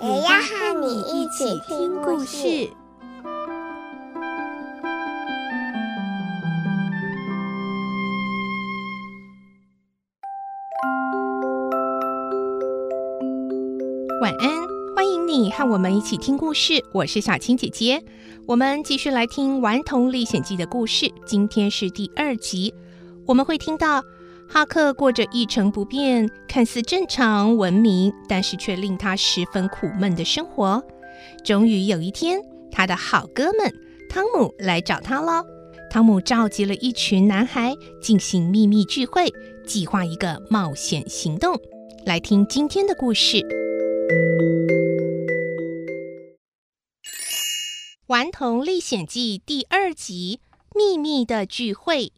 也要和你一起听故事。晚安，欢迎你和我们一起听故事。我是小青姐姐，我们继续来听《顽童历险记》的故事。今天是第二集，我们会听到哈克过着一成不变、看似正常、文明，但是却令他十分苦闷的生活。终于有一天，他的好哥们汤姆来找他了。汤姆召集了一群男孩进行秘密聚会，计划一个冒险行动。来听今天的故事。《顽童历险记》第二集：秘密的聚会。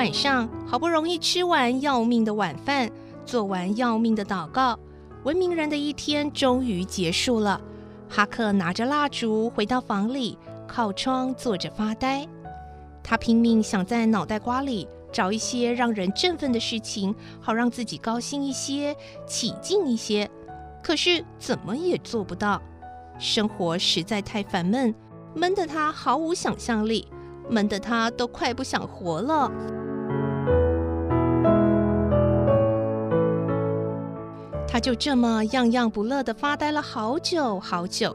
晚上，好不容易吃完要命的晚饭，做完要命的祷告。文明人的一天终于结束了。哈克拿着蜡烛回到房里，靠窗坐着发呆。他拼命想在脑袋瓜里找一些让人振奋的事情，好让自己高兴一些、起劲一些。可是怎么也做不到。生活实在太烦闷，闷得他毫无想象力，闷得他都快不想活了。他就这么样样不乐地发呆了好久好久，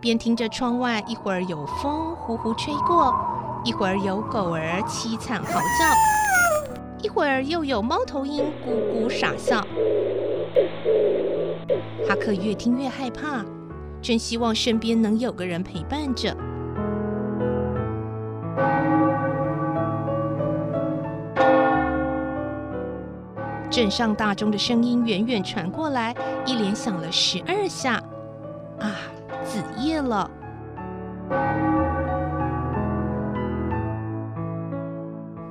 边听着窗外一会儿有风呼呼吹过，一会儿有狗儿凄惨嚎叫，一会儿又有猫头鹰咕咕傻笑。哈克越听越害怕，真希望身边能有个人陪伴着。镇上大钟的声音远远传过来，一连响了十二下。啊，子夜了！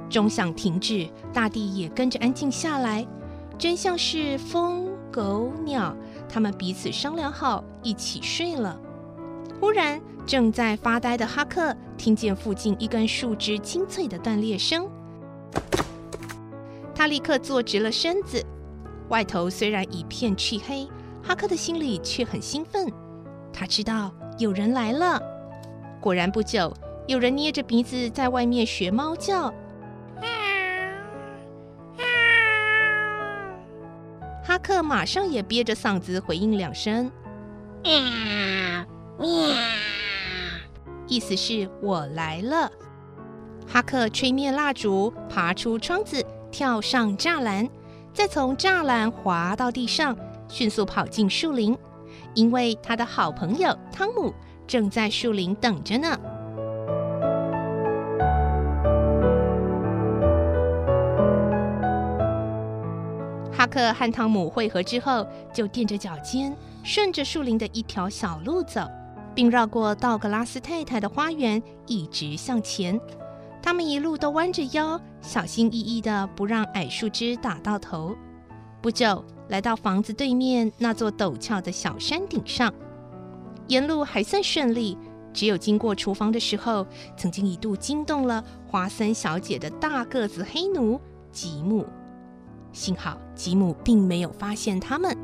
钟响停止，大地也跟着安静下来，真像是风、狗、鸟，他们彼此商量好一起睡了。忽然，正在发呆的哈克听见附近一根树枝清脆的断裂声。他立刻坐直了身子，外头虽然一片漆黑，哈克的心里却很兴奋。他知道有人来了。果然不久，有人捏着鼻子在外面学猫叫。哈克马上也憋着嗓子回应两声：“”，意思是我来了。哈克吹灭蜡烛，爬出窗子。跳上栅栏，再从栅栏滑到地上，迅速跑进树林，因为他的好朋友汤姆正在树林等着呢。哈克和汤姆会合之后，就垫着脚尖，顺着树林的一条小路走，并绕过道格拉斯太太的花园，一直向前。他们一路都弯着腰，小心翼翼地不让矮树枝打到头。不久，来到房子对面那座陡峭的小山顶上，沿路还算顺利，只有经过厨房的时候，曾经一度惊动了华森小姐的大个子黑奴吉姆。幸好吉姆并没有发现他们。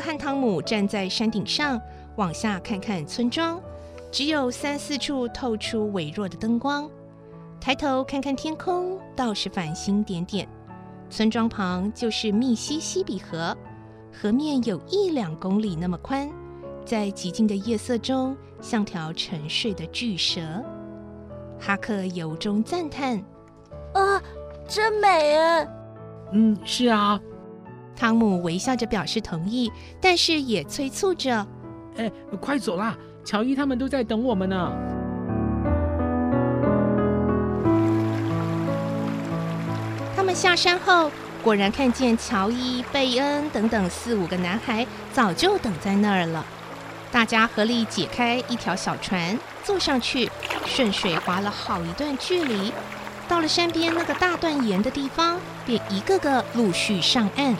和汤姆站在山顶上，往下看看村庄，只有三四处透出微弱的灯光。抬头看看天空，倒是繁星点点。村庄旁就是密西西比河，河面有一两公里那么宽，在寂静的夜色中，像条沉睡的巨蛇。哈克由衷赞叹：“啊，真美啊！嗯，是啊。汤姆微笑着表示同意，但是也催促着：“哎，快走啦！乔伊他们都在等我们呢。”他们下山后，果然看见乔伊、贝恩等等四五个男孩早就等在那儿了。大家合力解开一条小船，坐上去，顺水划了好一段距离。到了山边那个大断岩的地方，便一个个陆续上岸。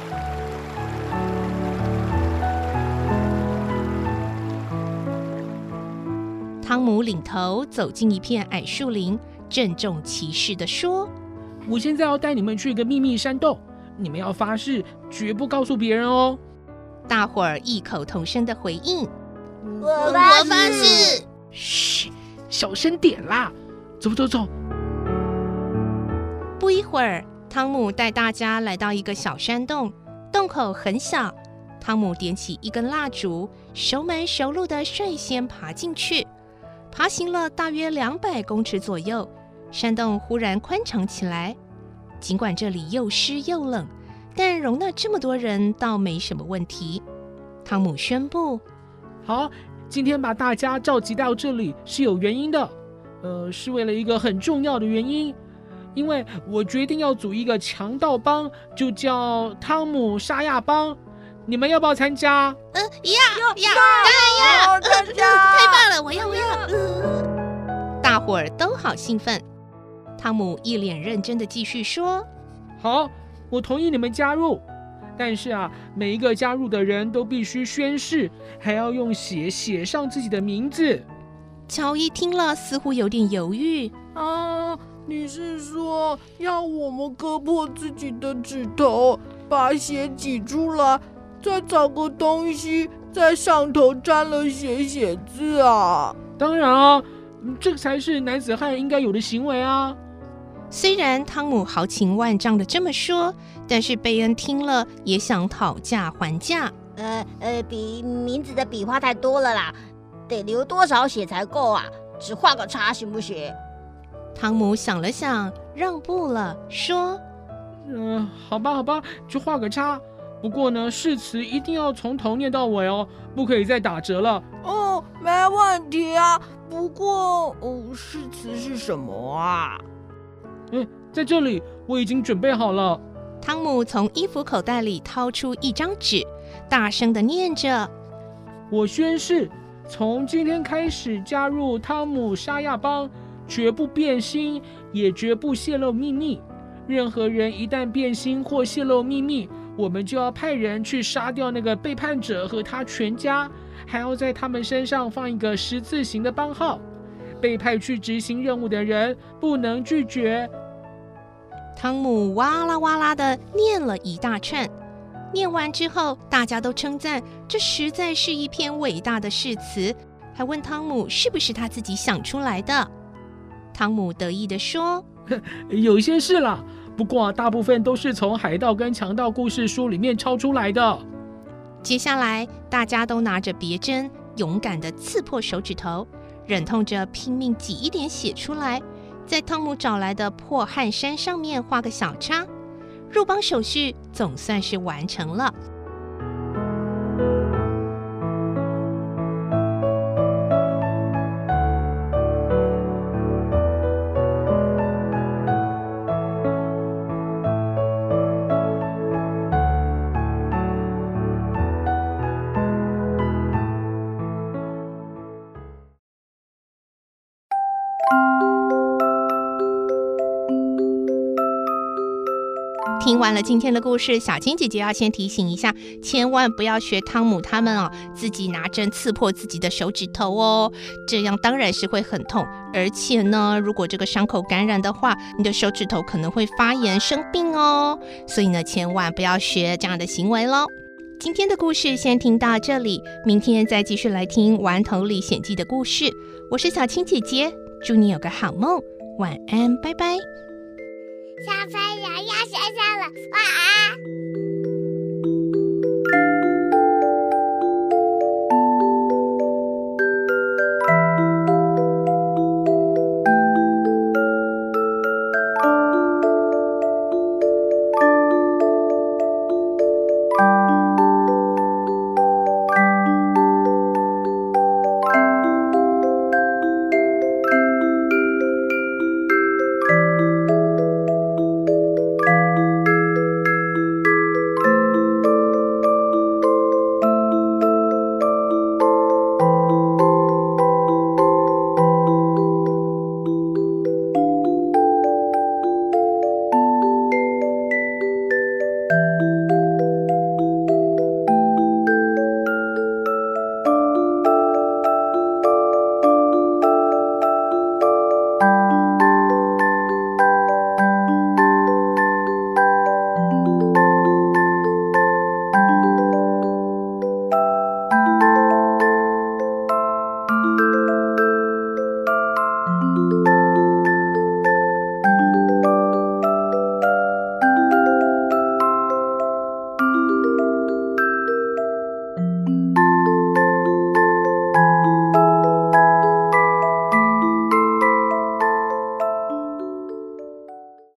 汤姆领头走进一片矮树林，郑重其事的说：“我现在要带你们去一个秘密山洞，你们要发誓绝不告诉别人哦。”大伙儿异口同声的回应。我发誓。嘘，小声点啦！走走走。不一会儿，汤姆带大家来到一个小山洞，洞口很小。汤姆点起一根蜡烛，熟门熟路地率先爬进去。爬行了大约两百公尺左右，山洞忽然宽敞起来。尽管这里又湿又冷，但容纳这么多人倒没什么问题。汤姆宣布。好，今天把大家召集到这里是有原因的，呃，是为了一个很重要的原因，因为我决定要组一个强盗帮，就叫汤姆沙亚帮，你们要不要参加？嗯，要要要要参加，太棒了，我要我要。大伙儿都好兴奋，汤姆一脸认真的继续说：“好，我同意你们加入。”但是啊，每一个加入的人都必须宣誓，还要用血写上自己的名字。乔伊听了，似乎有点犹豫。啊，你是说要我们割破自己的指头，把血挤出来，再找个东西在上头沾了血写字啊？当然啊，这才是男子汉应该有的行为啊。虽然汤姆豪情万丈的这么说，但是贝恩听了也想讨价还价。呃呃，比名字的笔画太多了啦，得流多少血才够啊？只画个叉行不行？汤姆想了想，让步了，说：“嗯、呃，好吧，好吧，就画个叉。不过呢，誓词一定要从头念到尾哦，不可以再打折了。”哦，没问题啊。不过，哦，誓词是什么啊？嗯，在这里，我已经准备好了。汤姆从衣服口袋里掏出一张纸，大声地念着：“我宣誓，从今天开始加入汤姆沙亚帮，绝不变心，也绝不泄露秘密。任何人一旦变心或泄露秘密，我们就要派人去杀掉那个背叛者和他全家，还要在他们身上放一个十字形的帮号。被派去执行任务的人不能拒绝。”汤姆哇啦哇啦地念了一大串，念完之后，大家都称赞这实在是一篇伟大的誓词，还问汤姆是不是他自己想出来的。汤姆得意地说：“ 有些是啦，不过大部分都是从海盗跟强盗故事书里面抄出来的。”接下来，大家都拿着别针，勇敢地刺破手指头，忍痛着拼命挤一点血出来。在汤姆找来的破汗衫上面画个小叉，入帮手续总算是完成了。听完了今天的故事，小青姐姐要先提醒一下，千万不要学汤姆他们哦，自己拿针刺破自己的手指头哦，这样当然是会很痛，而且呢，如果这个伤口感染的话，你的手指头可能会发炎生病哦，所以呢，千万不要学这样的行为喽。今天的故事先听到这里，明天再继续来听《顽童历险记》的故事。我是小青姐姐，祝你有个好梦，晚安，拜拜。小朋友要睡觉了，晚安。